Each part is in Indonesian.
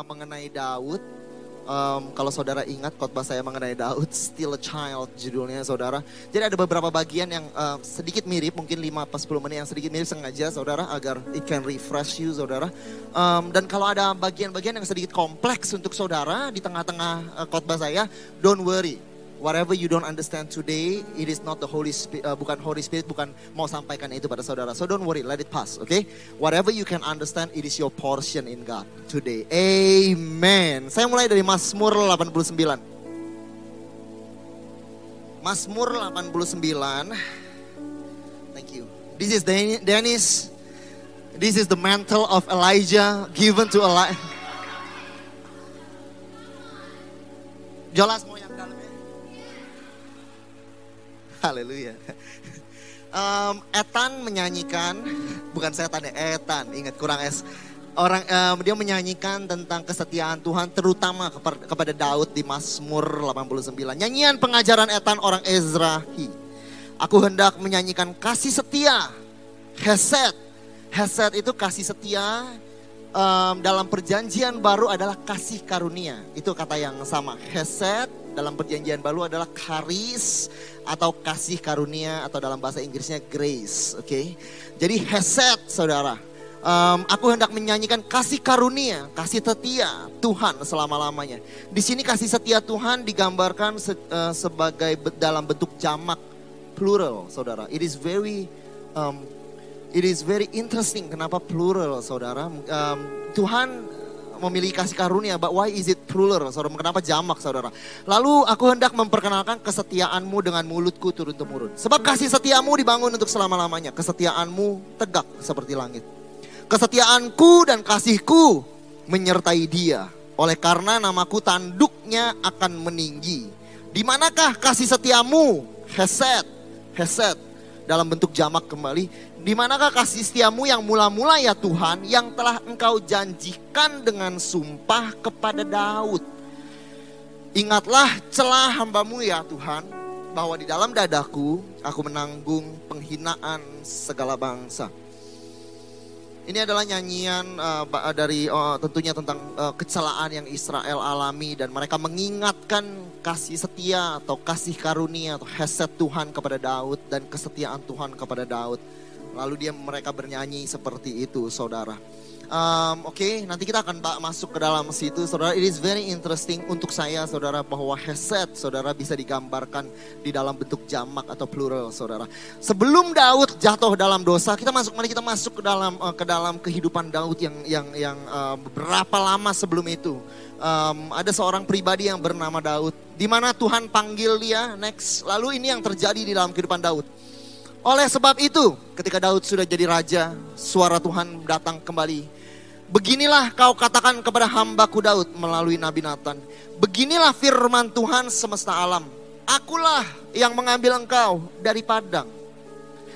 Uh, mengenai Daud. Um, kalau saudara ingat khotbah saya mengenai Daud, Still a Child judulnya saudara. Jadi ada beberapa bagian yang uh, sedikit mirip, mungkin 5 atau 10 menit yang sedikit mirip sengaja saudara agar it can refresh you saudara. Um, dan kalau ada bagian-bagian yang sedikit kompleks untuk saudara di tengah-tengah uh, khotbah saya, don't worry whatever you don't understand today, it is not the Holy Spirit, uh, bukan Holy Spirit, bukan mau sampaikan itu pada saudara. So don't worry, let it pass, okay? Whatever you can understand, it is your portion in God today. Amen. Saya mulai dari Mazmur 89. Mazmur 89. Thank you. This is Dennis. This is the mantle of Elijah given to Elijah. Jelas mau yang? Haleluya. Um, Etan menyanyikan, bukan setan ya, Etan, ingat kurang es. Orang um, dia menyanyikan tentang kesetiaan Tuhan terutama kepada Daud di Mazmur 89. Nyanyian pengajaran Etan orang Ezrahi. Aku hendak menyanyikan kasih setia, Heset. Heset itu kasih setia um, dalam perjanjian baru adalah kasih karunia. Itu kata yang sama. Heset dalam perjanjian baru adalah karis atau kasih karunia atau dalam bahasa Inggrisnya grace. Oke. Okay? Jadi Heset saudara. Um, aku hendak menyanyikan kasih karunia, kasih setia Tuhan selama-lamanya. Di sini kasih setia Tuhan digambarkan se, uh, sebagai dalam bentuk jamak plural, saudara. It is very um, It is very interesting kenapa plural saudara. Um, Tuhan memiliki kasih karunia, but why is it plural saudara? Kenapa jamak saudara? Lalu aku hendak memperkenalkan kesetiaanmu dengan mulutku turun temurun. Sebab kasih setiamu dibangun untuk selama-lamanya. Kesetiaanmu tegak seperti langit. Kesetiaanku dan kasihku menyertai dia. Oleh karena namaku tanduknya akan meninggi. Di manakah kasih setiamu? Heset, Heset dalam bentuk jamak kembali. Di manakah kasih setiamu yang mula-mula ya Tuhan yang telah engkau janjikan dengan sumpah kepada Daud. Ingatlah celah hambamu ya Tuhan bahwa di dalam dadaku aku menanggung penghinaan segala bangsa. Ini adalah nyanyian uh, dari uh, tentunya tentang uh, kecelaan yang Israel alami dan mereka mengingatkan kasih setia atau kasih karunia atau heset Tuhan kepada Daud dan kesetiaan Tuhan kepada Daud. Lalu dia mereka bernyanyi seperti itu, saudara. Um, Oke, okay, nanti kita akan masuk ke dalam situ, saudara. It is very interesting untuk saya, saudara, bahwa heset, saudara, bisa digambarkan di dalam bentuk jamak atau plural, saudara. Sebelum Daud jatuh dalam dosa, kita masuk, mari kita masuk ke dalam uh, ke dalam kehidupan Daud yang yang yang uh, berapa lama sebelum itu. Um, ada seorang pribadi yang bernama Daud, di mana Tuhan panggil dia next. Lalu ini yang terjadi di dalam kehidupan Daud. Oleh sebab itu, ketika Daud sudah jadi raja, suara Tuhan datang kembali. Beginilah kau katakan kepada hambaku Daud melalui Nabi Nathan. Beginilah firman Tuhan semesta alam. Akulah yang mengambil engkau dari padang.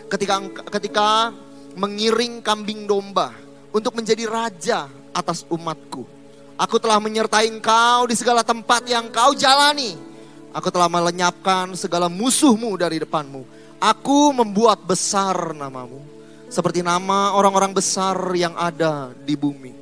Ketika ketika mengiring kambing domba untuk menjadi raja atas umatku. Aku telah menyertai engkau di segala tempat yang kau jalani. Aku telah melenyapkan segala musuhmu dari depanmu. Aku membuat besar namamu. Seperti nama orang-orang besar yang ada di bumi.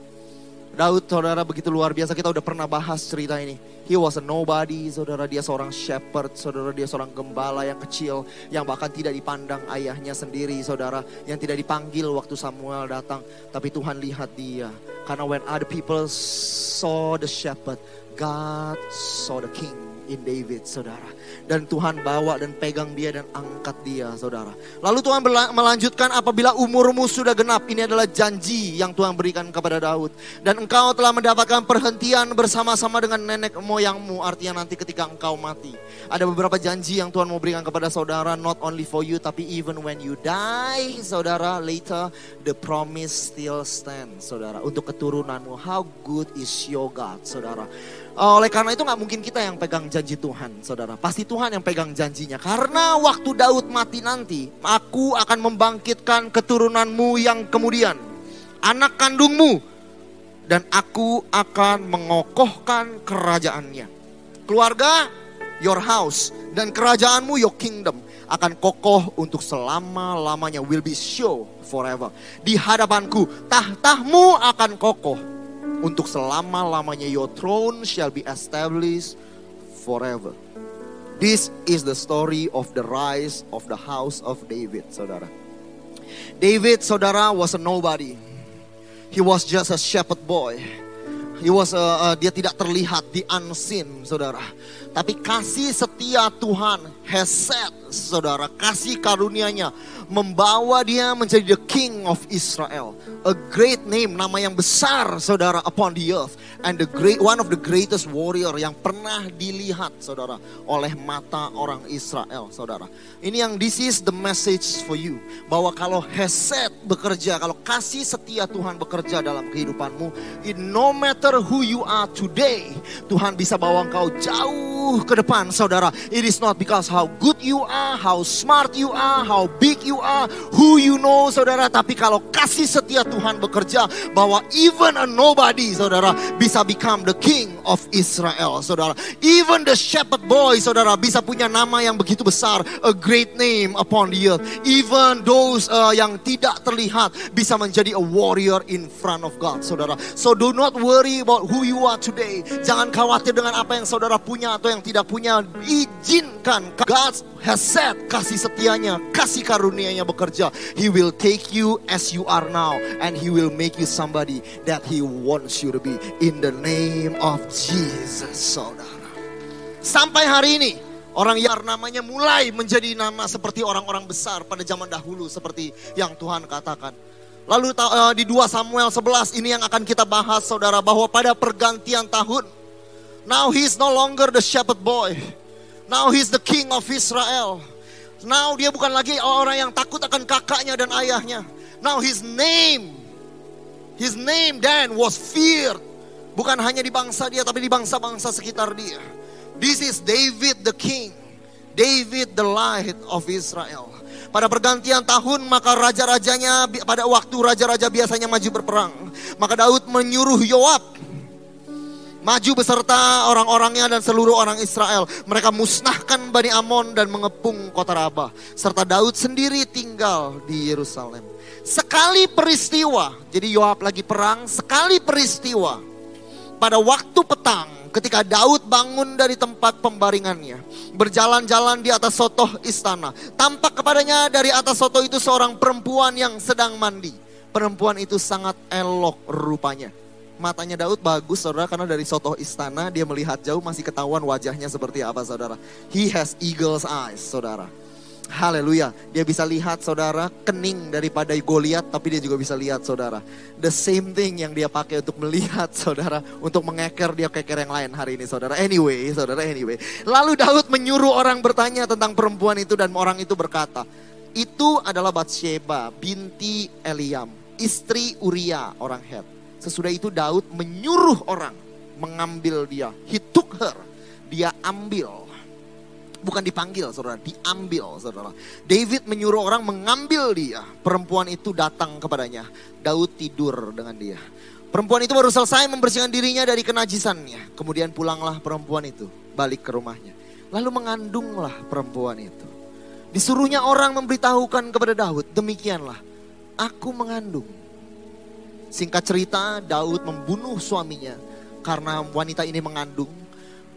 Daud saudara begitu luar biasa kita udah pernah bahas cerita ini. He was a nobody, saudara dia seorang shepherd, saudara dia seorang gembala yang kecil yang bahkan tidak dipandang ayahnya sendiri, saudara yang tidak dipanggil waktu Samuel datang, tapi Tuhan lihat dia. Karena when other people saw the shepherd, God saw the king in David, saudara. Dan Tuhan bawa dan pegang dia dan angkat dia, saudara. Lalu Tuhan melanjutkan apabila umurmu sudah genap. Ini adalah janji yang Tuhan berikan kepada Daud. Dan engkau telah mendapatkan perhentian bersama-sama dengan nenek moyangmu. Artinya nanti ketika engkau mati. Ada beberapa janji yang Tuhan mau berikan kepada saudara. Not only for you, tapi even when you die, saudara, later the promise still stands, saudara. Untuk keturunanmu, how good is your God, saudara. Oleh karena itu nggak mungkin kita yang pegang janji Tuhan, saudara. Pasti Tuhan yang pegang janjinya. Karena waktu Daud mati nanti, aku akan membangkitkan keturunanmu yang kemudian. Anak kandungmu. Dan aku akan mengokohkan kerajaannya. Keluarga, your house. Dan kerajaanmu, your kingdom. Akan kokoh untuk selama-lamanya. Will be show forever. Di hadapanku, tahtamu akan kokoh untuk selama-lamanya your throne shall be established forever. This is the story of the rise of the house of David, saudara. David, saudara, was a nobody. He was just a shepherd boy. He was a, uh, dia tidak terlihat di unseen, saudara. Tapi kasih setia Tuhan, Hesed, saudara, kasih karunia-Nya membawa dia menjadi the king of Israel. A great name, nama yang besar saudara upon the earth. And the great one of the greatest warrior yang pernah dilihat saudara oleh mata orang Israel saudara. Ini yang this is the message for you. Bahwa kalau Hesed bekerja, kalau kasih setia Tuhan bekerja dalam kehidupanmu. It no matter who you are today. Tuhan bisa bawa engkau jauh ke depan saudara. It is not because how good you are, how smart you are, how big you are, who you know saudara. Tapi kalau kasih setia Tuhan bekerja bahwa even a nobody saudara bisa become the king of Israel saudara. Even the shepherd boy saudara bisa punya nama yang begitu besar. A great name upon the earth. Even those uh, yang tidak terlihat bisa menjadi a warrior in front of God saudara. So do not worry about who you are today. Jangan khawatir dengan apa yang saudara punya atau yang tidak punya. Izinkan God has said kasih setianya, kasih karunia-Nya bekerja. He will take you as you are now and he will make you somebody that he wants you to be in the name of Jesus, saudara. Sampai hari ini Orang yang namanya mulai menjadi nama seperti orang-orang besar pada zaman dahulu seperti yang Tuhan katakan. Lalu uh, di 2 Samuel 11 ini yang akan kita bahas saudara bahwa pada pergantian tahun. Now he is no longer the shepherd boy. Now he's the king of Israel. Now dia bukan lagi orang yang takut akan kakaknya dan ayahnya. Now his name, his name then was feared. Bukan hanya di bangsa dia tapi di bangsa-bangsa sekitar dia. This is David the king. David the light of Israel. Pada pergantian tahun maka raja-rajanya pada waktu raja-raja biasanya maju berperang. Maka Daud menyuruh Yoab maju beserta orang-orangnya dan seluruh orang Israel. Mereka musnahkan Bani Amon dan mengepung kota Rabah. Serta Daud sendiri tinggal di Yerusalem. Sekali peristiwa, jadi Yoab lagi perang, sekali peristiwa. Pada waktu petang, ketika Daud bangun dari tempat pembaringannya, berjalan-jalan di atas sotoh istana, tampak kepadanya dari atas sotoh itu seorang perempuan yang sedang mandi. Perempuan itu sangat elok rupanya matanya Daud bagus saudara karena dari sotoh istana dia melihat jauh masih ketahuan wajahnya seperti apa saudara. He has eagle's eyes saudara. Haleluya. Dia bisa lihat saudara kening daripada Goliat tapi dia juga bisa lihat saudara. The same thing yang dia pakai untuk melihat saudara. Untuk mengeker dia keker yang lain hari ini saudara. Anyway saudara anyway. Lalu Daud menyuruh orang bertanya tentang perempuan itu dan orang itu berkata. Itu adalah Bathsheba binti Eliam. Istri Uria orang Het. Sesudah itu Daud menyuruh orang mengambil dia. He took her. Dia ambil. Bukan dipanggil saudara, diambil saudara. David menyuruh orang mengambil dia. Perempuan itu datang kepadanya. Daud tidur dengan dia. Perempuan itu baru selesai membersihkan dirinya dari kenajisannya. Kemudian pulanglah perempuan itu balik ke rumahnya. Lalu mengandunglah perempuan itu. Disuruhnya orang memberitahukan kepada Daud, demikianlah, aku mengandung Singkat cerita, Daud membunuh suaminya karena wanita ini mengandung.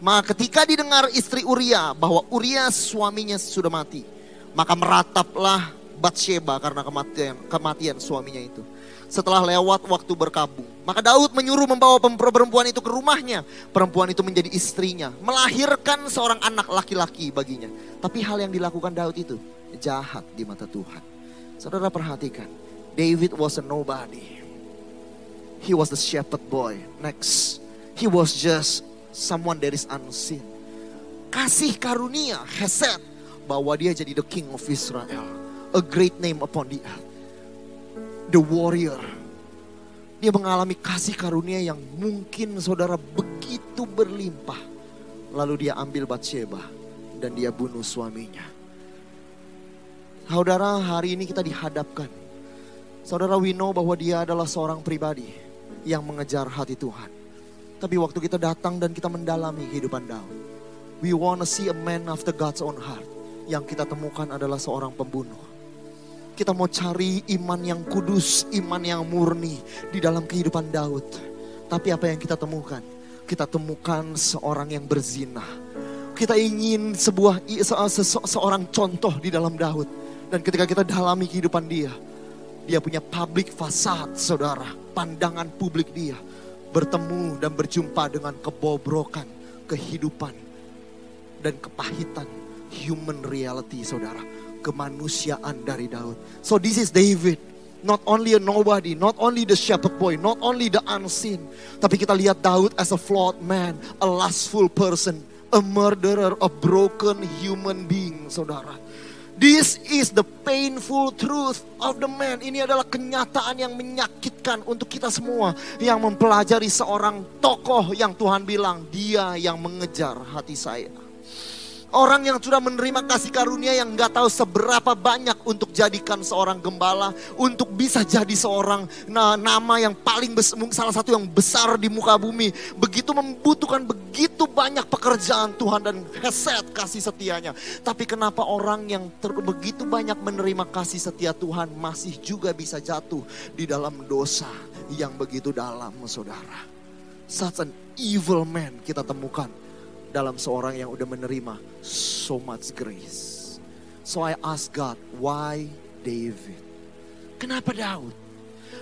Maka ketika didengar istri Uria bahwa Uria suaminya sudah mati, maka merataplah Bathsheba karena kematian kematian suaminya itu. setelah lewat waktu berkabung. Maka Daud menyuruh membawa perempuan itu ke rumahnya. Perempuan itu menjadi istrinya, melahirkan seorang anak laki-laki baginya. Tapi hal yang dilakukan Daud itu jahat di mata Tuhan. Saudara perhatikan, David was a nobody. He was the shepherd boy. Next, he was just someone that is unseen. Kasih karunia, Hesed, bahwa dia jadi the king of Israel. A great name upon the earth. The warrior. Dia mengalami kasih karunia yang mungkin saudara begitu berlimpah. Lalu dia ambil Bathsheba dan dia bunuh suaminya. Saudara, hari ini kita dihadapkan. Saudara, we know bahwa dia adalah seorang pribadi yang mengejar hati Tuhan. Tapi waktu kita datang dan kita mendalami kehidupan Daud. We wanna see a man after God's own heart. Yang kita temukan adalah seorang pembunuh. Kita mau cari iman yang kudus, iman yang murni di dalam kehidupan Daud. Tapi apa yang kita temukan? Kita temukan seorang yang berzina. Kita ingin sebuah se se seorang contoh di dalam Daud. Dan ketika kita dalami kehidupan dia, dia punya public fasad, saudara. Pandangan publik dia bertemu dan berjumpa dengan kebobrokan kehidupan dan kepahitan human reality, saudara. Kemanusiaan dari Daud. So this is David. Not only a nobody, not only the shepherd boy, not only the unseen. Tapi kita lihat Daud as a flawed man, a lustful person, a murderer, a broken human being, saudara. This is the painful truth of the man. Ini adalah kenyataan yang menyakitkan untuk kita semua yang mempelajari seorang tokoh yang Tuhan bilang dia yang mengejar hati saya. Orang yang sudah menerima kasih karunia yang nggak tahu seberapa banyak untuk jadikan seorang gembala, untuk bisa jadi seorang nah, nama yang paling besar, salah satu yang besar di muka bumi. Begitu membutuhkan begitu banyak pekerjaan Tuhan dan heset kasih setianya. Tapi kenapa orang yang ter, begitu banyak menerima kasih setia Tuhan masih juga bisa jatuh di dalam dosa yang begitu dalam, saudara? Such an evil man kita temukan dalam seorang yang udah menerima so much grace. So I ask God, why David? Kenapa Daud?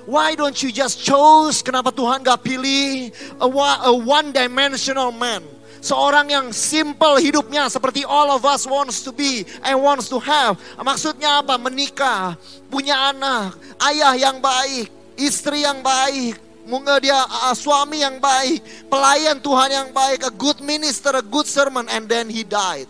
Why don't you just choose? Kenapa Tuhan gak pilih a, a one dimensional man? Seorang yang simple hidupnya seperti all of us wants to be and wants to have. Maksudnya apa? Menikah, punya anak, ayah yang baik, istri yang baik, Mungkin dia uh, suami yang baik, pelayan Tuhan yang baik, a good minister, a good sermon, and then he died.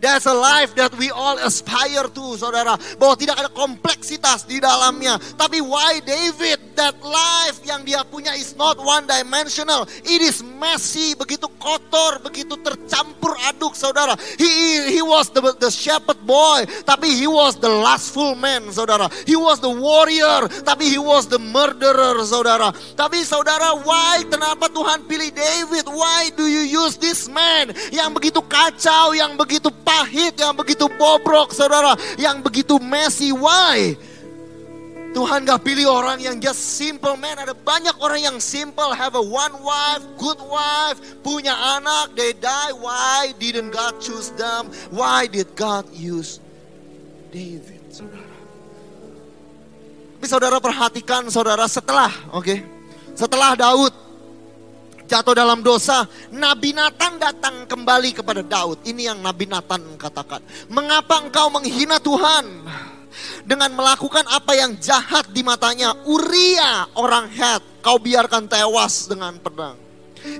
That's a life that we all aspire to, saudara. Bahwa tidak ada kompleksitas di dalamnya. Tapi why David? That life yang dia punya is not one dimensional. It is messy, begitu kotor, begitu tercampur aduk, saudara. He he was the, the shepherd boy, tapi he was the lustful man, saudara. He was the warrior, tapi he was the murderer, saudara. Tapi saudara, why? Kenapa Tuhan pilih David? Why do you use this man yang begitu kacau, yang begitu pahit, yang begitu bobrok, saudara, yang begitu messy. Why? Tuhan gak pilih orang yang just simple man. Ada banyak orang yang simple, have a one wife, good wife, punya anak, they die. Why didn't God choose them? Why did God use David, saudara? Tapi saudara perhatikan saudara setelah, oke, okay, setelah Daud jatuh dalam dosa, Nabi Nathan datang kembali kepada Daud. Ini yang Nabi Nathan katakan. Mengapa engkau menghina Tuhan? Dengan melakukan apa yang jahat di matanya. Uria orang Het, kau biarkan tewas dengan pedang.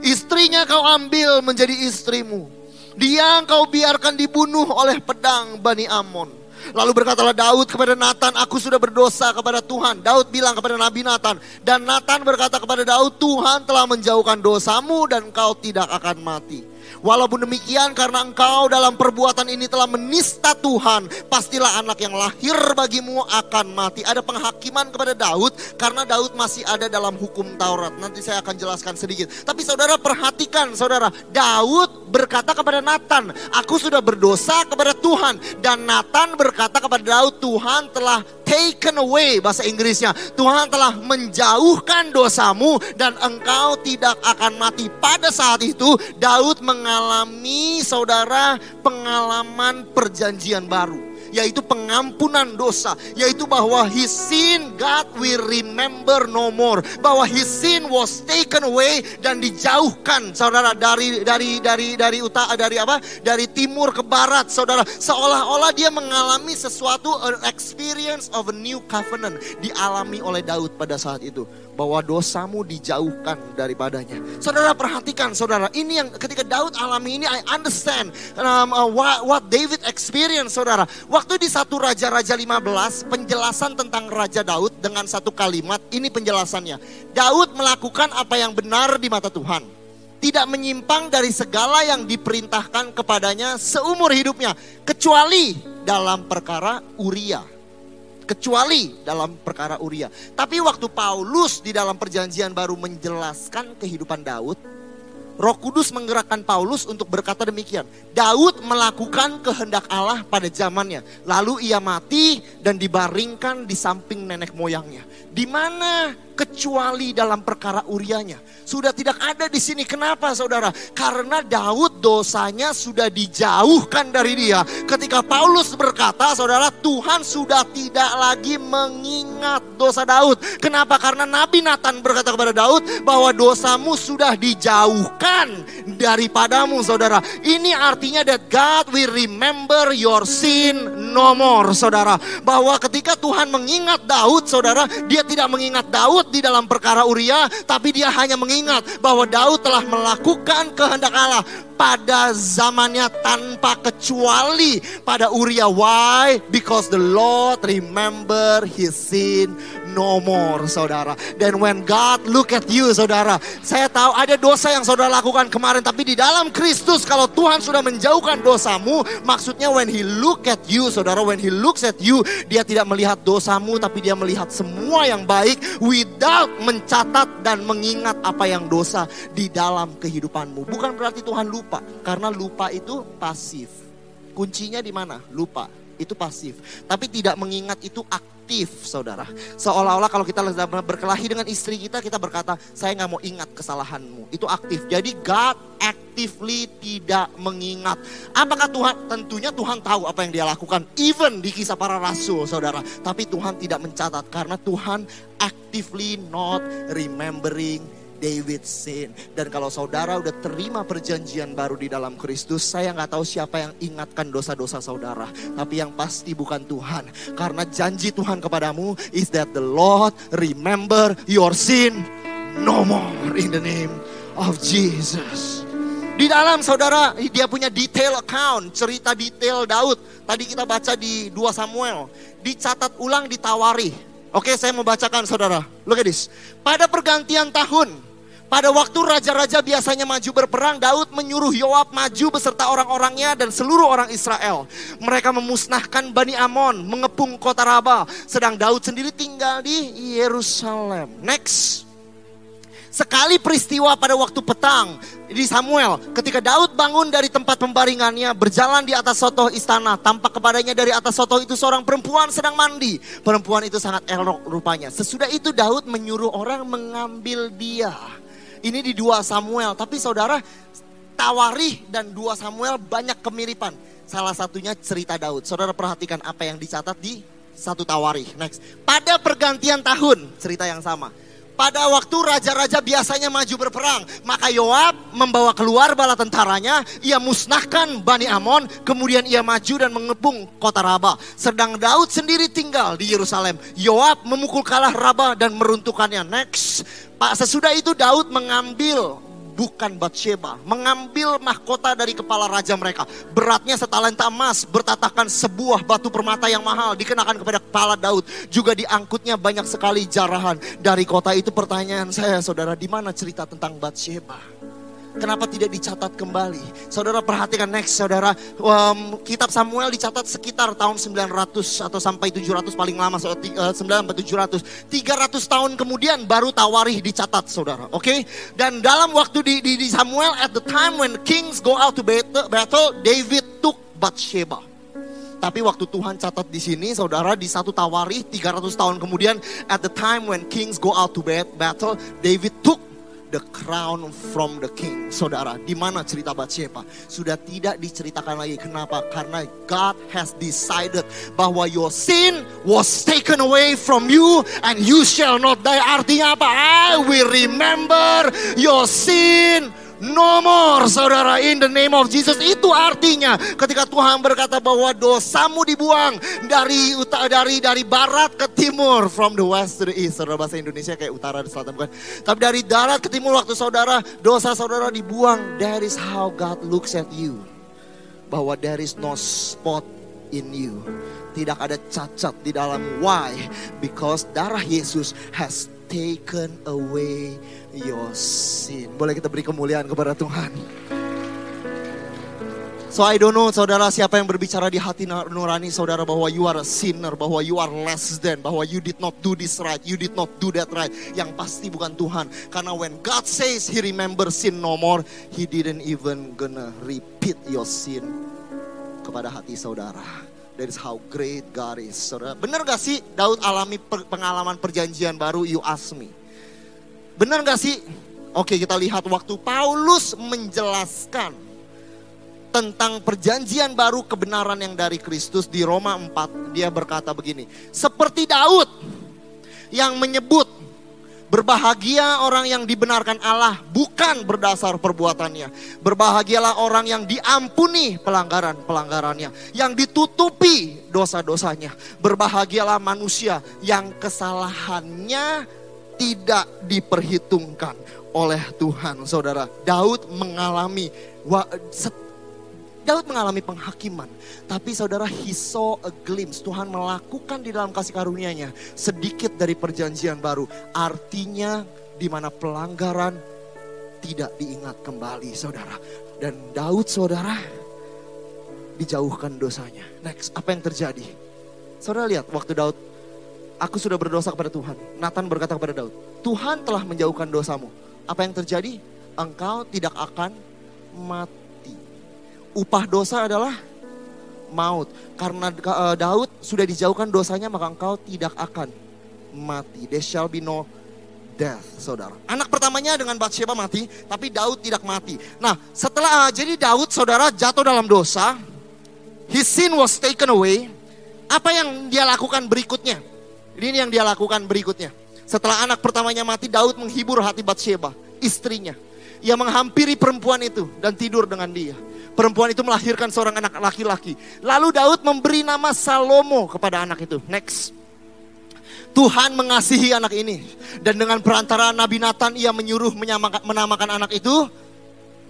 Istrinya kau ambil menjadi istrimu. Dia kau biarkan dibunuh oleh pedang Bani Amon. Lalu berkatalah Daud kepada Nathan, aku sudah berdosa kepada Tuhan. Daud bilang kepada Nabi Nathan. Dan Nathan berkata kepada Daud, Tuhan telah menjauhkan dosamu dan kau tidak akan mati. Walaupun demikian karena engkau dalam perbuatan ini telah menista Tuhan. Pastilah anak yang lahir bagimu akan mati. Ada penghakiman kepada Daud karena Daud masih ada dalam hukum Taurat. Nanti saya akan jelaskan sedikit. Tapi saudara perhatikan saudara. Daud berkata kepada Nathan. Aku sudah berdosa kepada Tuhan. Dan Nathan berkata kepada Daud. Tuhan telah taken away bahasa Inggrisnya. Tuhan telah menjauhkan dosamu dan engkau tidak akan mati. Pada saat itu Daud mengalami saudara pengalaman perjanjian baru. Yaitu pengampunan dosa, yaitu bahwa his sin God will remember no more, bahwa his sin was taken away dan dijauhkan saudara dari dari dari dari utara dari apa? Dari timur ke barat, saudara. Seolah-olah dia mengalami sesuatu an experience of a new covenant dialami oleh Daud pada saat itu bahwa dosamu dijauhkan daripadanya. Saudara perhatikan saudara, ini yang ketika Daud alami ini I understand um, uh, what, what David experience saudara. Waktu di satu Raja-Raja 15 penjelasan tentang Raja Daud dengan satu kalimat, ini penjelasannya. Daud melakukan apa yang benar di mata Tuhan. Tidak menyimpang dari segala yang diperintahkan kepadanya seumur hidupnya. Kecuali dalam perkara Uria kecuali dalam perkara Uria. Tapi waktu Paulus di dalam perjanjian baru menjelaskan kehidupan Daud, Roh Kudus menggerakkan Paulus untuk berkata demikian. Daud melakukan kehendak Allah pada zamannya. Lalu ia mati dan dibaringkan di samping nenek moyangnya. Di mana kecuali dalam perkara Urianya. Sudah tidak ada di sini. Kenapa saudara? Karena Daud dosanya sudah dijauhkan dari dia. Ketika Paulus berkata, saudara, Tuhan sudah tidak lagi mengingat dosa Daud. Kenapa? Karena Nabi Nathan berkata kepada Daud bahwa dosamu sudah dijauhkan daripadamu, saudara. Ini artinya that God will remember your sin no more, saudara. Bahwa ketika Tuhan mengingat Daud, saudara, dia tidak mengingat Daud di dalam perkara Uria, tapi dia hanya mengingat bahwa Daud telah melakukan kehendak Allah pada zamannya tanpa kecuali pada Uria. Why? Because the Lord remember his sin no more, saudara. Dan when God look at you, saudara, saya tahu ada dosa yang saudara lakukan kemarin, tapi di dalam Kristus kalau Tuhan sudah menjauhkan dosamu, maksudnya when he look at you, saudara, when he looks at you, dia tidak melihat dosamu, tapi dia melihat semua yang baik without mencatat dan mengingat apa yang dosa di dalam kehidupanmu. Bukan berarti Tuhan lupa, karena lupa itu pasif. Kuncinya di mana? Lupa. Itu pasif. Tapi tidak mengingat itu aktif, saudara. Seolah-olah kalau kita berkelahi dengan istri kita, kita berkata, saya nggak mau ingat kesalahanmu. Itu aktif. Jadi God actively tidak mengingat. Apakah Tuhan? Tentunya Tuhan tahu apa yang dia lakukan. Even di kisah para rasul, saudara. Tapi Tuhan tidak mencatat karena Tuhan actively not remembering David sin. Dan kalau saudara udah terima perjanjian baru di dalam Kristus, saya nggak tahu siapa yang ingatkan dosa-dosa saudara. Tapi yang pasti bukan Tuhan. Karena janji Tuhan kepadamu is that the Lord remember your sin no more in the name of Jesus. Di dalam saudara dia punya detail account, cerita detail Daud. Tadi kita baca di 2 Samuel. Dicatat ulang ditawari. Oke saya mau bacakan saudara. Look at this. Pada pergantian tahun, pada waktu raja-raja biasanya maju berperang, Daud menyuruh Yoab maju beserta orang-orangnya dan seluruh orang Israel. Mereka memusnahkan Bani Amon, mengepung kota Raba. Sedang Daud sendiri tinggal di Yerusalem. Next. Sekali peristiwa pada waktu petang di Samuel, ketika Daud bangun dari tempat pembaringannya, berjalan di atas soto istana, tampak kepadanya dari atas soto itu seorang perempuan sedang mandi. Perempuan itu sangat elok rupanya. Sesudah itu Daud menyuruh orang mengambil dia. Ini di 2 Samuel, tapi saudara Tawarih dan 2 Samuel banyak kemiripan. Salah satunya cerita Daud. Saudara perhatikan apa yang dicatat di satu Tawarih. Next. Pada pergantian tahun, cerita yang sama. Pada waktu raja-raja biasanya maju berperang, maka Yoab membawa keluar bala tentaranya, ia musnahkan Bani Amon, kemudian ia maju dan mengepung kota Raba. Sedang Daud sendiri tinggal di Yerusalem. Yoab memukul kalah Raba dan meruntuhkannya. Next, Pak sesudah itu Daud mengambil bukan Bathsheba, mengambil mahkota dari kepala raja mereka. Beratnya setalenta emas, bertatakan sebuah batu permata yang mahal dikenakan kepada kepala Daud. Juga diangkutnya banyak sekali jarahan dari kota itu. Pertanyaan saya, saudara, di mana cerita tentang Bathsheba? Kenapa tidak dicatat kembali? Saudara perhatikan next, saudara. Um, kitab Samuel dicatat sekitar tahun 900 atau sampai 700 paling lama, so, uh, 9 sampai 700. 300 tahun kemudian baru Tawarih dicatat, saudara. Oke? Okay? Dan dalam waktu di, di, di Samuel, at the time when kings go out to battle, David took Bathsheba. Tapi waktu Tuhan catat di sini, saudara, di satu Tawarih 300 tahun kemudian, at the time when kings go out to battle, David took the crown from the king. Saudara, di mana cerita Bathsheba? Sudah tidak diceritakan lagi. Kenapa? Karena God has decided bahwa your sin was taken away from you and you shall not die. Artinya apa? I will remember your sin No more saudara in the name of Jesus. Itu artinya ketika Tuhan berkata bahwa dosamu dibuang dari dari dari barat ke timur from the west to the east. Saudara bahasa Indonesia kayak utara dan selatan bukan? Tapi dari darat ke timur waktu saudara dosa saudara dibuang. That is how God looks at you. Bahwa there is no spot in you. Tidak ada cacat di dalam. Why? Because darah Yesus has taken away your sin. Boleh kita beri kemuliaan kepada Tuhan. So I don't know saudara siapa yang berbicara di hati nurani saudara bahwa you are a sinner, bahwa you are less than, bahwa you did not do this right, you did not do that right. Yang pasti bukan Tuhan. Karena when God says he remember sin no more, he didn't even gonna repeat your sin kepada hati saudara. That is how great God is. Saudara, benar gak sih Daud alami pengalaman perjanjian baru? You ask me. Benar gak sih? Oke kita lihat waktu Paulus menjelaskan tentang perjanjian baru kebenaran yang dari Kristus di Roma 4. Dia berkata begini, seperti Daud yang menyebut Berbahagia orang yang dibenarkan Allah bukan berdasar perbuatannya. Berbahagialah orang yang diampuni pelanggaran-pelanggarannya. Yang ditutupi dosa-dosanya. Berbahagialah manusia yang kesalahannya tidak diperhitungkan oleh Tuhan. Saudara, Daud mengalami Daud mengalami penghakiman. Tapi saudara, he saw a glimpse. Tuhan melakukan di dalam kasih karunia-Nya sedikit dari perjanjian baru. Artinya di mana pelanggaran tidak diingat kembali, saudara. Dan Daud, saudara, dijauhkan dosanya. Next, apa yang terjadi? Saudara lihat, waktu Daud aku sudah berdosa kepada Tuhan. Nathan berkata kepada Daud, Tuhan telah menjauhkan dosamu. Apa yang terjadi? Engkau tidak akan mati. Upah dosa adalah maut. Karena uh, Daud sudah dijauhkan dosanya maka engkau tidak akan mati. There shall be no death, saudara. Anak pertamanya dengan Bathsheba mati, tapi Daud tidak mati. Nah, setelah uh, jadi Daud, saudara jatuh dalam dosa, his sin was taken away. Apa yang dia lakukan berikutnya? Ini yang dia lakukan berikutnya. Setelah anak pertamanya mati, Daud menghibur hati Bathsheba, istrinya. Ia menghampiri perempuan itu dan tidur dengan dia. Perempuan itu melahirkan seorang anak laki-laki. Lalu Daud memberi nama Salomo kepada anak itu. Next. Tuhan mengasihi anak ini. Dan dengan perantara Nabi Nathan ia menyuruh menamakan anak itu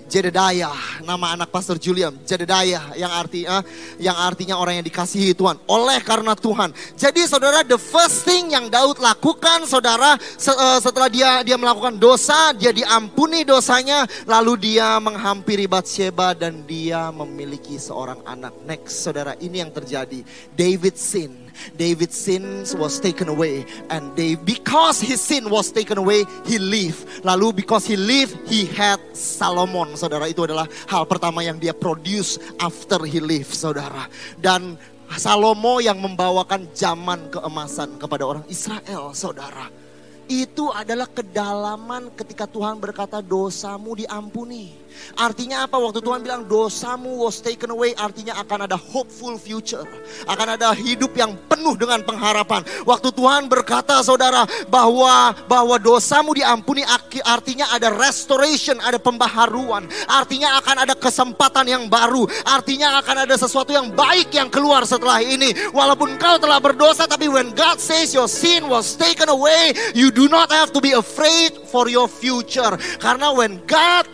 Jedediah, nama anak Pastor Julian, Jedediah yang arti uh, yang artinya orang yang dikasihi Tuhan oleh karena Tuhan. Jadi saudara, the first thing yang Daud lakukan, saudara, uh, setelah dia dia melakukan dosa, dia diampuni dosanya, lalu dia menghampiri Bathsheba dan dia memiliki seorang anak. Next, saudara, ini yang terjadi. David sin David's sins was taken away and they, because his sin was taken away, he lived. Lalu because he lived, he had Solomon. Saudara, itu adalah hal pertama yang dia produce after he lived, saudara. Dan Salomo yang membawakan zaman keemasan kepada orang Israel, saudara. Itu adalah kedalaman ketika Tuhan berkata dosamu diampuni. Artinya apa? Waktu Tuhan bilang dosamu was taken away, artinya akan ada hopeful future. Akan ada hidup yang penuh dengan pengharapan. Waktu Tuhan berkata saudara bahwa bahwa dosamu diampuni artinya ada restoration, ada pembaharuan. Artinya akan ada kesempatan yang baru. Artinya akan ada sesuatu yang baik yang keluar setelah ini. Walaupun kau telah berdosa tapi when God says your sin was taken away, you do not have to be afraid for your future. Karena when God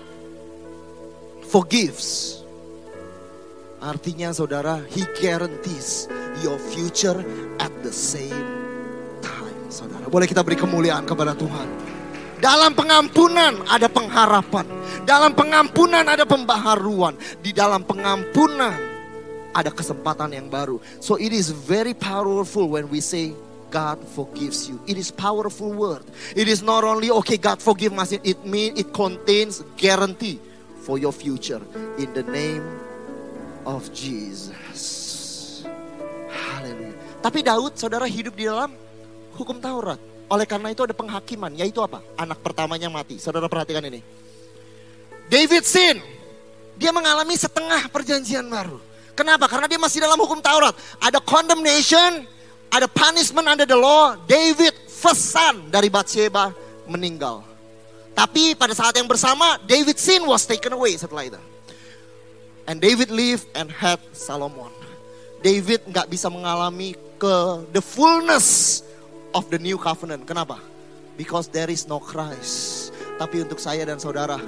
forgives. Artinya saudara, he guarantees your future at the same time. Saudara, boleh kita beri kemuliaan kepada Tuhan. Dalam pengampunan ada pengharapan. Dalam pengampunan ada pembaharuan. Di dalam pengampunan ada kesempatan yang baru. So it is very powerful when we say God forgives you. It is powerful word. It is not only okay God forgive us. It mean it contains guarantee for your future in the name of Jesus. Haleluya. Tapi Daud saudara hidup di dalam hukum Taurat. Oleh karena itu ada penghakiman, yaitu apa? Anak pertamanya mati. Saudara perhatikan ini. David sin. Dia mengalami setengah perjanjian baru. Kenapa? Karena dia masih dalam hukum Taurat. Ada condemnation, ada punishment under the law. David, first son dari Bathsheba, meninggal. Tapi pada saat yang bersama, David sin was taken away setelah itu. And David lived and had Solomon. David nggak bisa mengalami ke the fullness of the new covenant. Kenapa? Because there is no Christ. Tapi untuk saya dan saudara,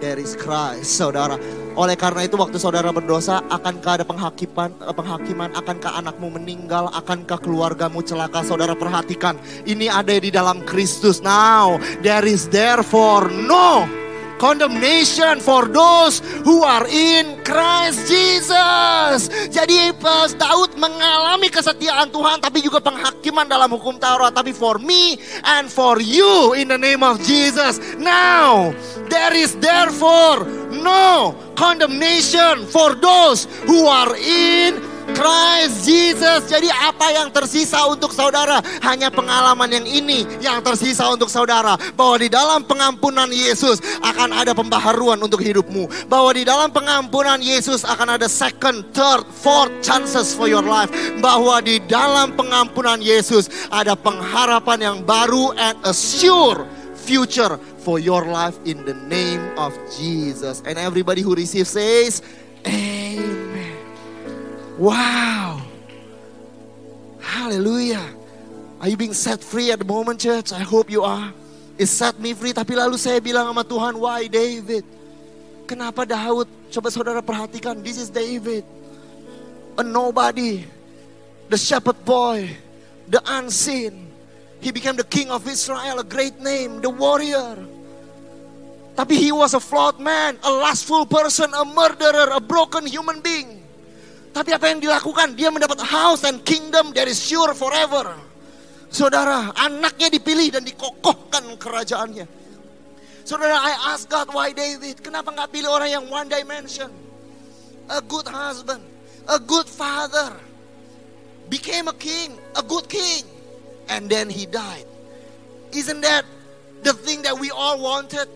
there is Christ, saudara. Oleh karena itu waktu saudara berdosa, akankah ada penghakiman, eh, penghakiman, akankah anakmu meninggal, akankah keluargamu celaka, saudara perhatikan. Ini ada di dalam Kristus. Now, there is therefore no condemnation for those who are in Christ Jesus. Jadi pas Daud mengalami kesetiaan Tuhan tapi juga penghakiman dalam hukum Taurat. Tapi for me and for you in the name of Jesus. Now there is therefore no condemnation for those who are in Christ Jesus. Jadi apa yang tersisa untuk saudara? Hanya pengalaman yang ini yang tersisa untuk saudara. Bahwa di dalam pengampunan Yesus akan ada pembaharuan untuk hidupmu. Bahwa di dalam pengampunan Yesus akan ada second, third, fourth chances for your life. Bahwa di dalam pengampunan Yesus ada pengharapan yang baru and a sure future for your life in the name of Jesus. And everybody who receives says, Amen. Wow. Hallelujah. Are you being set free at the moment church? I hope you are. It set me free. Tapi lalu saya bilang sama Tuhan, why David? Kenapa Daud? Coba saudara perhatikan, this is David. A nobody. The shepherd boy. The unseen. He became the king of Israel, a great name, the warrior. Tapi he was a flawed man, a lustful person, a murderer, a broken human being. Tapi apa yang dilakukan? Dia mendapat house and kingdom that is sure forever. Saudara, anaknya dipilih dan dikokohkan kerajaannya. Saudara, I ask God why David? Kenapa nggak pilih orang yang one dimension? A good husband, a good father, became a king, a good king, and then he died. Isn't that the thing that we all wanted?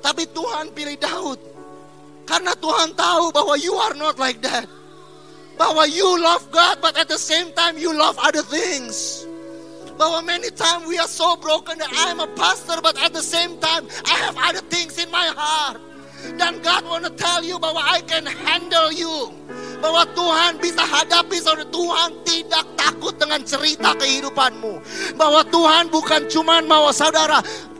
Tapi Tuhan pilih Daud. Karena Tuhan tahu bahwa you are not like that bahwa you love God but at the same time you love other things. Bahwa many times we are so broken that I am a pastor but at the same time I have other things in my heart. Dan God want to tell you bahwa I can handle you. Bahwa Tuhan bisa hadapi saudara. Tuhan tidak takut dengan cerita kehidupanmu. Bahwa Tuhan bukan cuma mau saudara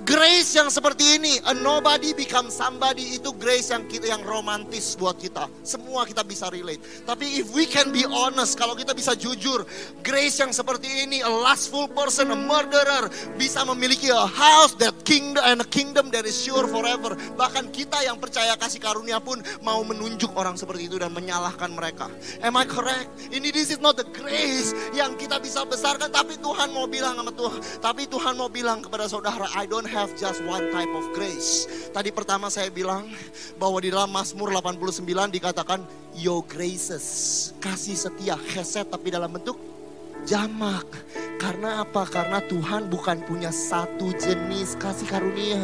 Grace yang seperti ini, a nobody become somebody itu grace yang kita yang romantis buat kita. Semua kita bisa relate. Tapi if we can be honest, kalau kita bisa jujur, grace yang seperti ini, a lustful person, a murderer, bisa memiliki a house that kingdom and a kingdom that is sure forever. Bahkan kita yang percaya kasih karunia pun mau menunjuk orang seperti itu dan menyalahkan mereka. Am I correct? Ini this is not the grace yang kita bisa besarkan, tapi Tuhan mau bilang sama Tuhan, tapi Tuhan mau bilang kepada saudara, I don't have have just one type of grace. Tadi pertama saya bilang bahwa di dalam Mazmur 89 dikatakan your graces, kasih setia, heset tapi dalam bentuk jamak. Karena apa? Karena Tuhan bukan punya satu jenis kasih karunia.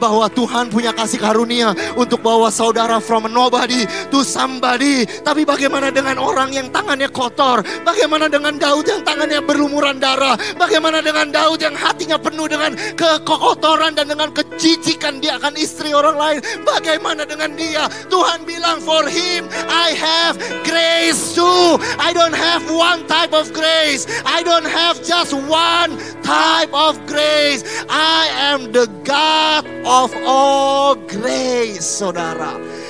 Bahwa Tuhan punya kasih karunia untuk bawa saudara from nobody to somebody. Tapi bagaimana dengan orang yang tangannya kotor? Bagaimana dengan Daud yang tangannya berlumuran darah? Bagaimana dengan Daud yang hatinya penuh dengan kekotoran dan dengan kejijikan dia akan istri orang lain? Bagaimana dengan dia? Tuhan bilang for him I have grace too. I don't have one type of grace. I don't have just one type of grace. I am the God of all grace, saudara.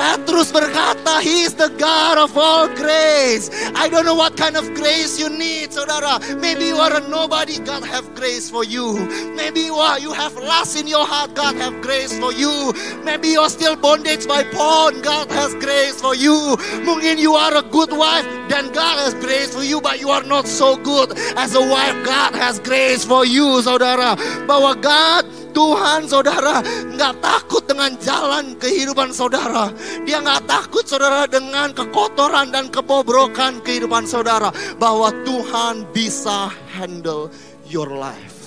Petrus berkata, He is the God of all grace. I don't know what kind of grace you need, saudara. Maybe you are a nobody, God have grace for you. Maybe you are you have lust in your heart, God have grace for you. Maybe you are still bondage by porn, God has grace for you. Mungkin you are a good wife, then God has grace for you, but you are not so good as a wife. God has grace for you, saudara. Bahwa God Tuhan saudara nggak takut dengan jalan kehidupan saudara. Dia nggak takut saudara dengan kekotoran dan kebobrokan kehidupan saudara. Bahwa Tuhan bisa handle your life.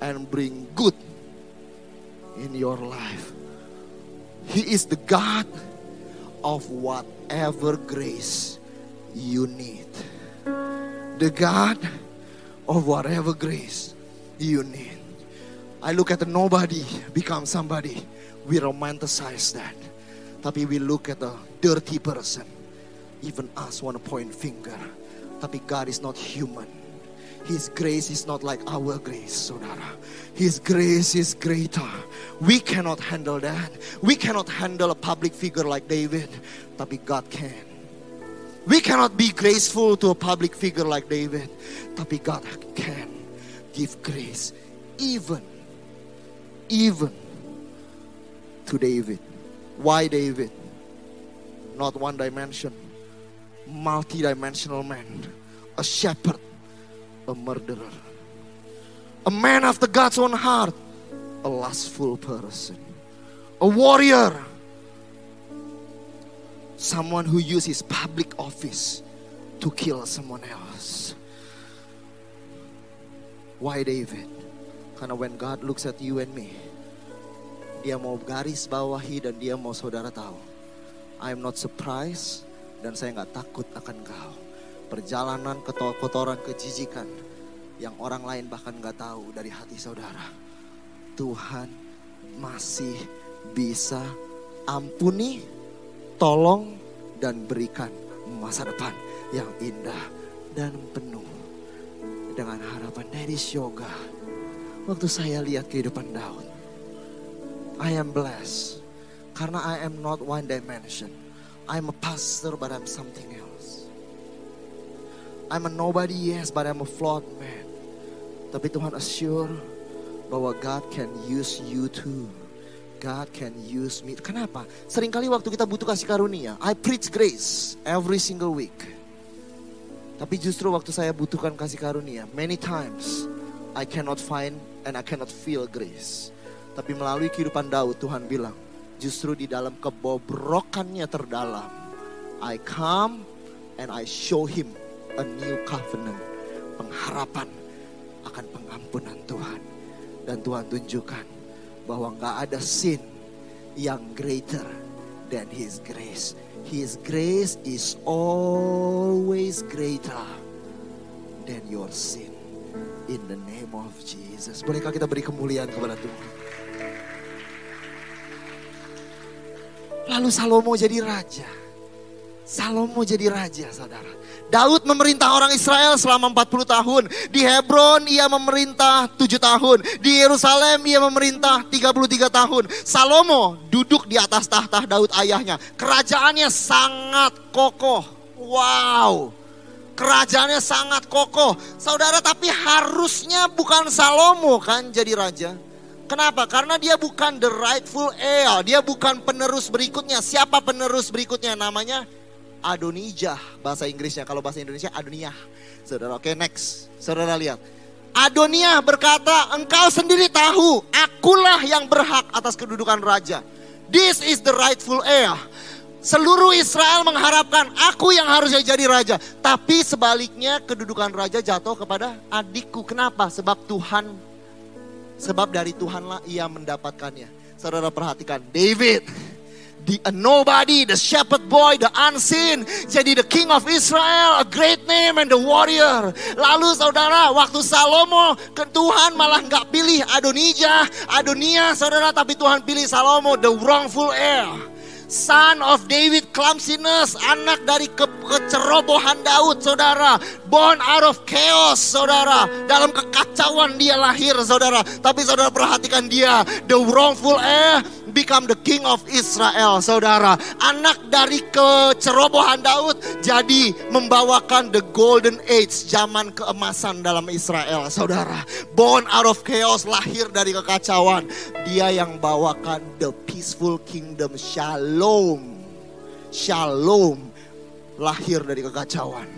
and bring good in your life. He is the God of whatever grace you need. The God of whatever grace you need. I look at the nobody become somebody. We romanticize that. Tapi we look at the dirty person. Even us want to point finger. Tapi God is not human. His grace is not like our grace, saudara. His grace is greater. We cannot handle that. We cannot handle a public figure like David. Tapi God can. We cannot be graceful to a public figure like David. Tapi God can give grace even, even to David. Why David? Not one dimension, multi-dimensional man. A shepherd, a murderer. A man after God's own heart, a lustful person. A warrior, someone who uses public office to kill someone else. Why David? Karena when God looks at you and me, dia mau garis bawahi dan dia mau saudara tahu. I'm not surprised dan saya nggak takut akan kau. Perjalanan kotoran kejijikan yang orang lain bahkan nggak tahu dari hati saudara. Tuhan masih bisa ampuni, tolong dan berikan masa depan yang indah dan penuh dengan harapan dari yoga. Waktu saya lihat kehidupan Daud, I am blessed karena I am not one dimension. I'm a pastor but I'm something else. I'm a nobody yes but I'm a flawed man. Tapi Tuhan assure bahwa God can use you too. God can use me. Kenapa? Seringkali waktu kita butuh kasih karunia, I preach grace every single week. Tapi justru waktu saya butuhkan kasih karunia, many times I cannot find and I cannot feel grace. Tapi melalui kehidupan Daud, Tuhan bilang, justru di dalam kebobrokannya terdalam, I come and I show him a new covenant. Pengharapan akan pengampunan Tuhan. Dan Tuhan tunjukkan bahwa nggak ada sin yang greater than His grace. His grace is always greater than your sin. In the name of Jesus. Bolehkah kita beri kemuliaan kepada Tuhan? Lalu Salomo jadi raja. Salomo jadi raja, saudara. Daud memerintah orang Israel selama 40 tahun. Di Hebron ia memerintah 7 tahun. Di Yerusalem ia memerintah 33 tahun. Salomo duduk di atas tahta Daud ayahnya. Kerajaannya sangat kokoh. Wow. Kerajaannya sangat kokoh. Saudara tapi harusnya bukan Salomo kan jadi raja. Kenapa? Karena dia bukan the rightful heir. Dia bukan penerus berikutnya. Siapa penerus berikutnya? Namanya Adonijah bahasa Inggrisnya. Kalau bahasa Indonesia Adoniyah. Saudara, oke okay, next. Saudara lihat. Adoniyah berkata, engkau sendiri tahu, akulah yang berhak atas kedudukan raja. This is the rightful heir. Seluruh Israel mengharapkan aku yang harusnya jadi raja. Tapi sebaliknya kedudukan raja jatuh kepada adikku. Kenapa? Sebab Tuhan, sebab dari Tuhanlah ia mendapatkannya. Saudara perhatikan, David the nobody, the shepherd boy, the unseen, jadi the king of Israel, a great name and the warrior. Lalu saudara, waktu Salomo ke Tuhan malah nggak pilih Adonijah, Adonia, saudara, tapi Tuhan pilih Salomo, the wrongful heir. Son of David clumsiness, anak dari ke kecerobohan Daud, saudara. Born out of chaos, saudara. Dalam kekacauan dia lahir, saudara. Tapi saudara perhatikan dia, the wrongful heir become the king of Israel, saudara. Anak dari kecerobohan Daud jadi membawakan the golden age, zaman keemasan dalam Israel, saudara. Born out of chaos, lahir dari kekacauan. Dia yang bawakan the peaceful kingdom, shalom. Shalom, lahir dari kekacauan.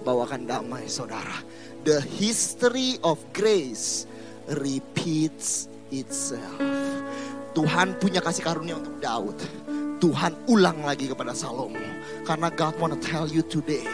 Bawakan damai, saudara. The history of grace repeats itself. Tuhan punya kasih karunia untuk Daud. Tuhan ulang lagi kepada Salomo. Karena God wanna tell you today.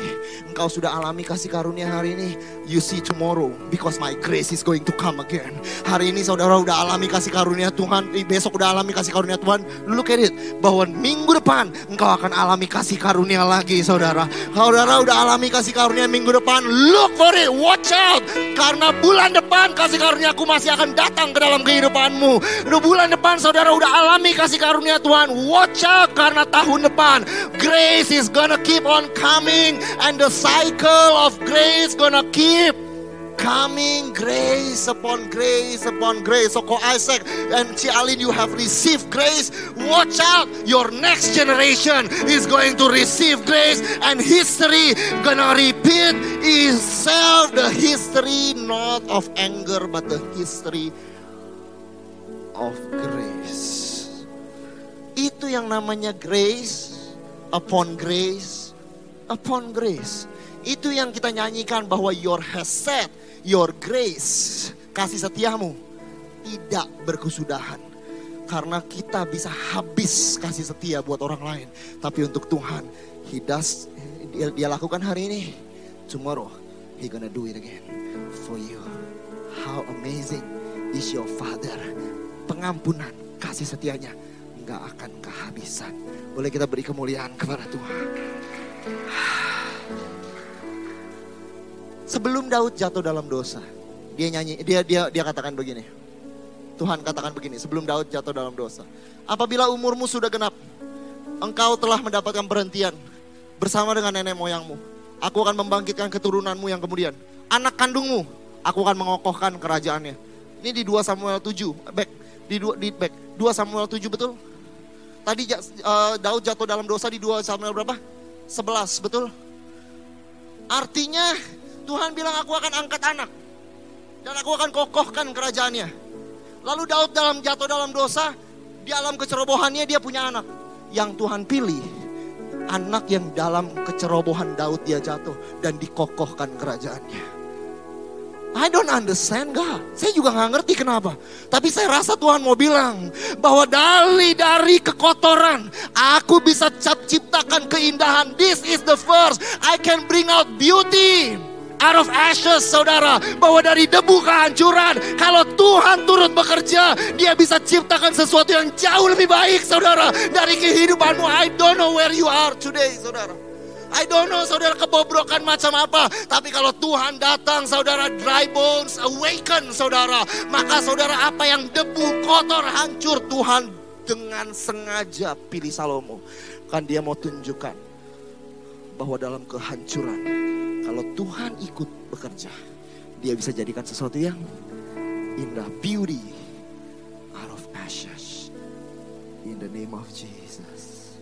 Engkau sudah alami kasih karunia hari ini. You see tomorrow. Because my grace is going to come again. Hari ini saudara udah alami kasih karunia Tuhan. Besok udah alami kasih karunia Tuhan. Look at it. Bahwa minggu depan engkau akan alami kasih karunia lagi saudara. Saudara udah alami kasih karunia minggu depan. Look for it. Watch out. Karena bulan depan kasih karunia aku masih akan datang ke dalam kehidupanmu. Udah bulan depan saudara udah alami kasih karunia Tuhan. Watch out karena tahun depan grace is gonna keep on coming and the cycle of grace gonna keep coming grace upon grace upon grace. So Ko Isaac and Cialin, you have received grace. Watch out, your next generation is going to receive grace, and history gonna repeat itself. The history not of anger, but the history of grace. Itu yang namanya grace upon grace upon grace. Itu yang kita nyanyikan bahwa your hesed, your grace, kasih setiamu tidak berkesudahan. Karena kita bisa habis kasih setia buat orang lain. Tapi untuk Tuhan, he does, dia, dia lakukan hari ini. Tomorrow, he gonna do it again for you. How amazing is your father. Pengampunan, kasih setianya nggak akan kehabisan. Boleh kita beri kemuliaan kepada Tuhan. Sebelum Daud jatuh dalam dosa, dia nyanyi, dia dia dia katakan begini. Tuhan katakan begini, sebelum Daud jatuh dalam dosa. Apabila umurmu sudah genap, engkau telah mendapatkan perhentian bersama dengan nenek moyangmu. Aku akan membangkitkan keturunanmu yang kemudian. Anak kandungmu, aku akan mengokohkan kerajaannya. Ini di 2 Samuel 7, back, di 2, di back, 2 Samuel 7 betul? Tadi uh, Daud jatuh dalam dosa di 2 Samuel berapa? 11, betul? Artinya Tuhan bilang aku akan angkat anak. Dan aku akan kokohkan kerajaannya. Lalu Daud dalam jatuh dalam dosa, di alam kecerobohannya dia punya anak. Yang Tuhan pilih, anak yang dalam kecerobohan Daud dia jatuh dan dikokohkan kerajaannya. I don't understand God. Saya juga nggak ngerti kenapa. Tapi saya rasa Tuhan mau bilang bahwa dari dari kekotoran aku bisa ciptakan keindahan. This is the first. I can bring out beauty out of ashes saudara bahwa dari debu kehancuran kalau Tuhan turut bekerja dia bisa ciptakan sesuatu yang jauh lebih baik saudara dari kehidupanmu I don't know where you are today saudara I don't know saudara kebobrokan macam apa. Tapi kalau Tuhan datang saudara dry bones awaken saudara. Maka saudara apa yang debu kotor hancur Tuhan dengan sengaja pilih Salomo. Kan dia mau tunjukkan bahwa dalam kehancuran kalau Tuhan ikut bekerja. Dia bisa jadikan sesuatu yang indah. Beauty out of ashes. In the name of Jesus.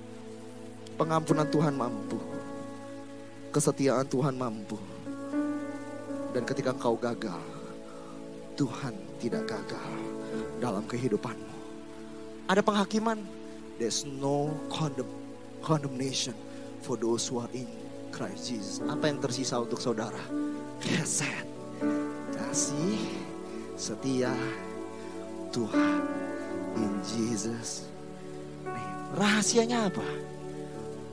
Pengampunan Tuhan mampu kesetiaan Tuhan mampu. Dan ketika engkau gagal, Tuhan tidak gagal dalam kehidupanmu. Ada penghakiman, there's no condemn, condemnation for those who are in Christ Jesus. Apa yang tersisa untuk saudara? Keset, kasih, setia Tuhan in Jesus. rahasianya apa?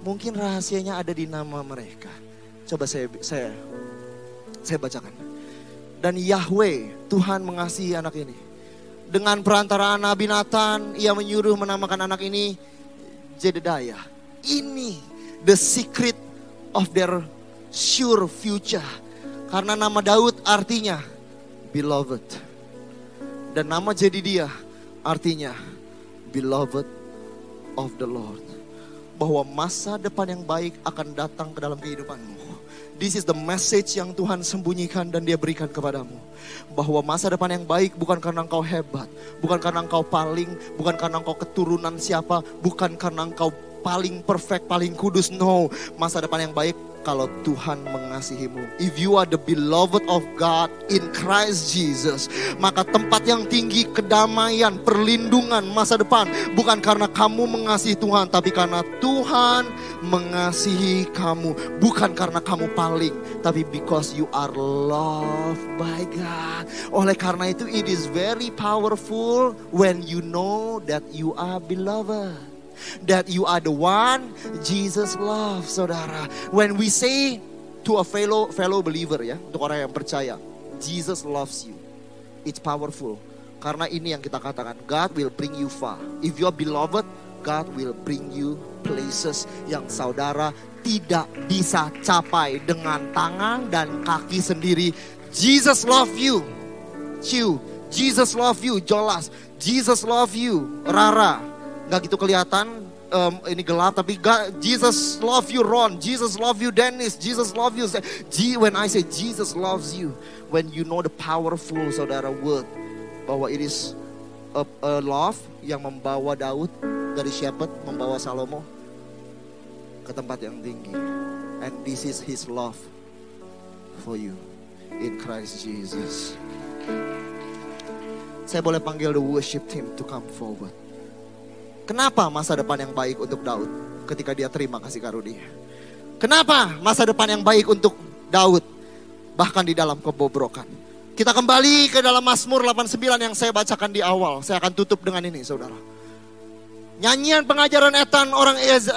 Mungkin rahasianya ada di nama mereka Coba saya saya saya bacakan. Dan Yahweh Tuhan mengasihi anak ini. Dengan perantaraan Nabi Nathan, ia menyuruh menamakan anak ini Jedediah. Ini the secret of their sure future. Karena nama Daud artinya beloved. Dan nama Jedediah artinya beloved of the Lord. Bahwa masa depan yang baik akan datang ke dalam kehidupanmu This is the message yang Tuhan sembunyikan dan dia berikan kepadamu. Bahwa masa depan yang baik bukan karena engkau hebat. Bukan karena engkau paling. Bukan karena engkau keturunan siapa. Bukan karena engkau paling perfect, paling kudus. No, masa depan yang baik kalau Tuhan mengasihimu. If you are the beloved of God in Christ Jesus, maka tempat yang tinggi kedamaian, perlindungan masa depan bukan karena kamu mengasihi Tuhan, tapi karena Tuhan mengasihi kamu. Bukan karena kamu paling, tapi because you are loved by God. Oleh karena itu it is very powerful when you know that you are beloved. That you are the one Jesus loves, saudara. When we say to a fellow fellow believer ya, untuk orang yang percaya, Jesus loves you. It's powerful. Karena ini yang kita katakan, God will bring you far. If you are beloved, God will bring you places yang saudara tidak bisa capai dengan tangan dan kaki sendiri. Jesus love you. Ciu, Jesus love you. Jolas, Jesus love you. Rara, nggak gitu kelihatan um, ini gelap tapi God, Jesus love you Ron, Jesus love you Dennis, Jesus love you. G, when I say Jesus loves you, when you know the powerful saudara word bahwa it is a, a love yang membawa Daud dari shepherd membawa Salomo ke tempat yang tinggi. And this is his love for you in Christ Jesus. Saya boleh panggil the worship team to come forward. Kenapa masa depan yang baik untuk Daud ketika dia terima kasih karunia? Kenapa masa depan yang baik untuk Daud bahkan di dalam kebobrokan? Kita kembali ke dalam Mazmur 89 yang saya bacakan di awal. Saya akan tutup dengan ini, saudara. Nyanyian pengajaran Etan orang Ez,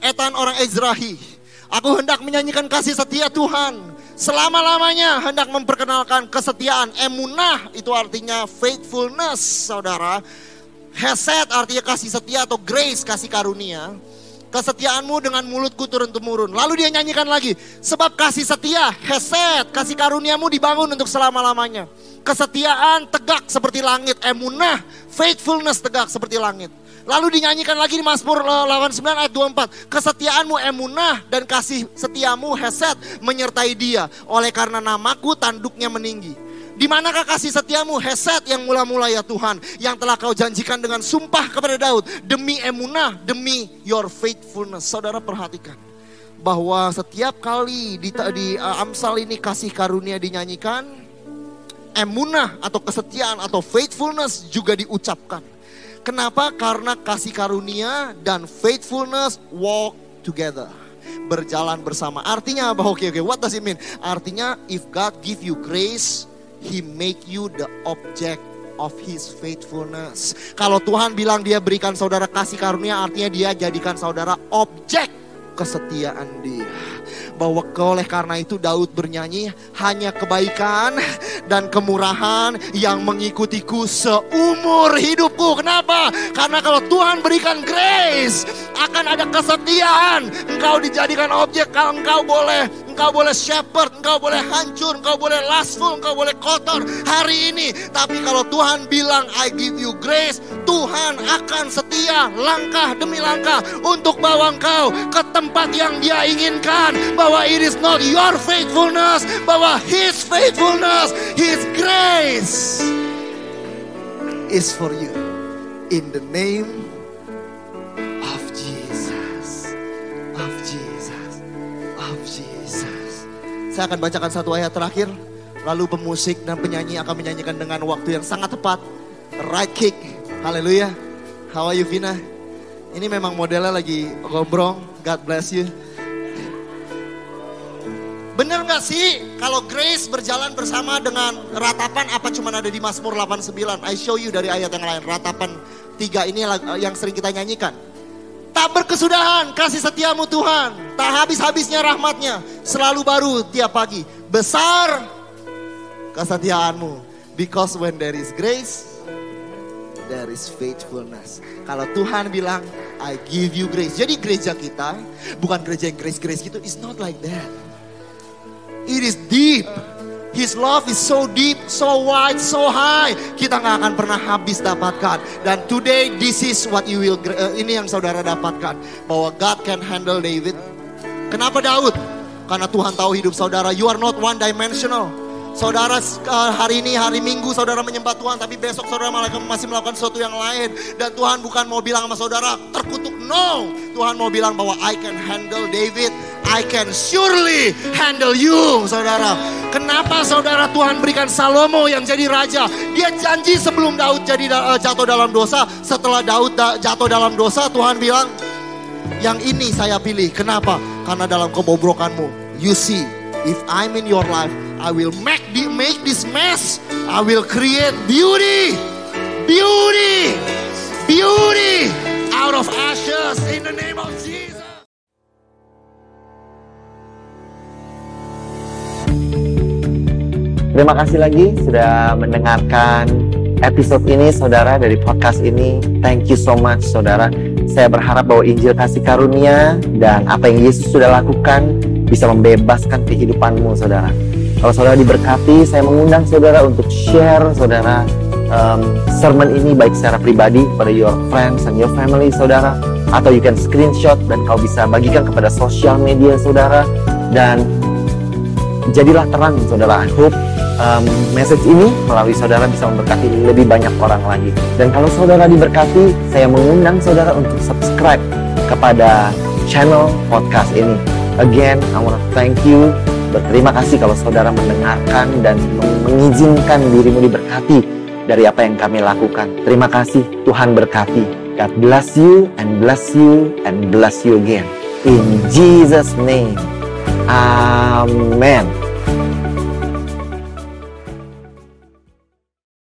Etan orang Ezrahi. Aku hendak menyanyikan kasih setia Tuhan selama-lamanya hendak memperkenalkan kesetiaan. Emunah itu artinya faithfulness, saudara. Heset artinya kasih setia atau grace, kasih karunia. Kesetiaanmu dengan mulutku turun temurun. Lalu dia nyanyikan lagi. Sebab kasih setia, heset, kasih karuniamu dibangun untuk selama-lamanya. Kesetiaan tegak seperti langit. Emunah, faithfulness tegak seperti langit. Lalu dinyanyikan lagi di Mazmur 89 ayat 24. Kesetiaanmu emunah dan kasih setiamu heset menyertai dia. Oleh karena namaku tanduknya meninggi. Di manakah kasih setiamu heset yang mula-mula ya Tuhan. Yang telah kau janjikan dengan sumpah kepada Daud. Demi emunah, demi your faithfulness. Saudara perhatikan. Bahwa setiap kali di, di uh, Amsal ini kasih karunia dinyanyikan. Emunah atau kesetiaan atau faithfulness juga diucapkan Kenapa? Karena kasih karunia dan faithfulness walk together. Berjalan bersama. Artinya apa? Oke, okay, oke. Okay. What does it mean? Artinya if God give you grace, He make you the object of His faithfulness. Kalau Tuhan bilang dia berikan saudara kasih karunia, artinya dia jadikan saudara objek kesetiaan dia bahwa oleh karena itu Daud bernyanyi hanya kebaikan dan kemurahan yang mengikutiku seumur hidupku. Kenapa? Karena kalau Tuhan berikan grace, akan ada kesetiaan. Engkau dijadikan objek, kalau engkau boleh engkau boleh shepherd, engkau boleh hancur, engkau boleh lustful, engkau boleh kotor hari ini. Tapi kalau Tuhan bilang I give you grace, Tuhan akan setia langkah demi langkah untuk bawa engkau ke tempat yang dia inginkan. Bahwa it is not your faithfulness, bahwa His faithfulness, His grace is for you. In the name Saya akan bacakan satu ayat terakhir. Lalu pemusik dan penyanyi akan menyanyikan dengan waktu yang sangat tepat. Right kick. Haleluya. How are you Vina? Ini memang modelnya lagi gombrong. God bless you. Bener gak sih kalau grace berjalan bersama dengan ratapan apa cuma ada di Mazmur 89? I show you dari ayat yang lain. Ratapan tiga ini yang sering kita nyanyikan. Tak berkesudahan kasih setiamu Tuhan. Tak habis-habisnya rahmatnya. Selalu baru tiap pagi. Besar kesetiaanmu. Because when there is grace, there is faithfulness. Kalau Tuhan bilang, I give you grace. Jadi gereja kita bukan gereja yang grace-grace gitu. It's not like that. It is deep. His love is so deep, so wide, so high. Kita nggak akan pernah habis dapatkan. Dan today this is what you will, uh, ini yang saudara dapatkan. Bahwa God can handle David. Kenapa Daud? Karena Tuhan tahu hidup saudara. You are not one dimensional. Saudara uh, hari ini hari Minggu saudara menyembah Tuhan tapi besok saudara malah masih melakukan sesuatu yang lain dan Tuhan bukan mau bilang sama saudara terkutuk no. Tuhan mau bilang bahwa I can handle David I can surely handle you, saudara. Kenapa saudara Tuhan berikan Salomo yang jadi raja? Dia janji sebelum Daud jadi uh, jatuh dalam dosa. Setelah Daud da, jatuh dalam dosa, Tuhan bilang, yang ini saya pilih. Kenapa? Karena dalam kebobrokanmu, you see, if I'm in your life, I will make, the, make this mess. I will create beauty, beauty, beauty out of ashes in the name of Jesus. Terima kasih lagi sudah mendengarkan episode ini saudara dari podcast ini. Thank you so much saudara. Saya berharap bahwa Injil kasih karunia dan apa yang Yesus sudah lakukan bisa membebaskan kehidupanmu saudara. Kalau saudara diberkati, saya mengundang saudara untuk share saudara um, sermon ini baik secara pribadi kepada your friends and your family saudara atau you can screenshot dan kau bisa bagikan kepada sosial media saudara dan jadilah terang saudara. I hope um, message ini melalui saudara bisa memberkati lebih banyak orang lagi. Dan kalau saudara diberkati, saya mengundang saudara untuk subscribe kepada channel podcast ini. Again, I want to thank you. Berterima kasih kalau saudara mendengarkan dan mengizinkan dirimu diberkati dari apa yang kami lakukan. Terima kasih, Tuhan berkati. God bless you and bless you and bless you again. In Jesus' name. Amen.